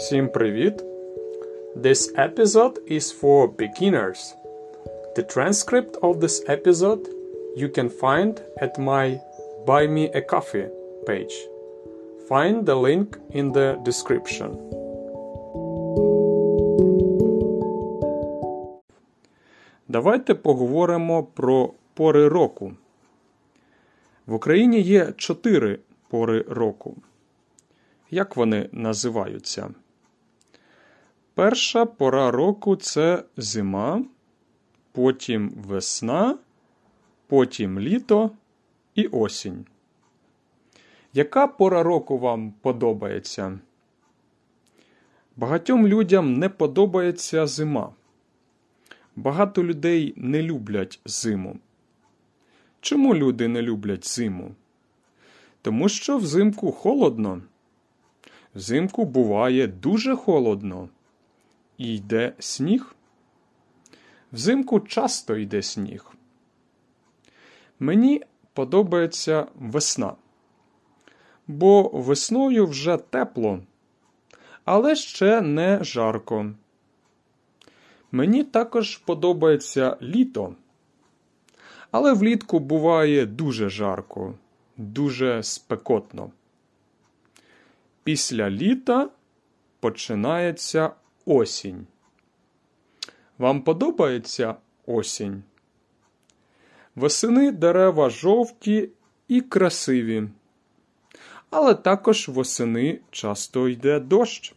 Всім привіт! This episode is for beginners. The transcript of this episode you can find at my Buy Me a Coffee page. Find the link in the description. Давайте поговоримо про пори року. В Україні є чотири пори року. Як вони називаються? Перша пора року це зима, потім весна, потім літо і осінь. Яка пора року вам подобається? Багатьом людям не подобається зима. Багато людей не люблять зиму. Чому люди не люблять зиму? Тому що взимку холодно. Взимку буває дуже холодно. І йде сніг. Взимку часто йде сніг. Мені подобається весна. Бо весною вже тепло, але ще не жарко. Мені також подобається літо. Але влітку буває дуже жарко, дуже спекотно. Після літа починається осінь. Вам подобається осінь? Восени дерева жовті і красиві. Але також восени часто йде дощ.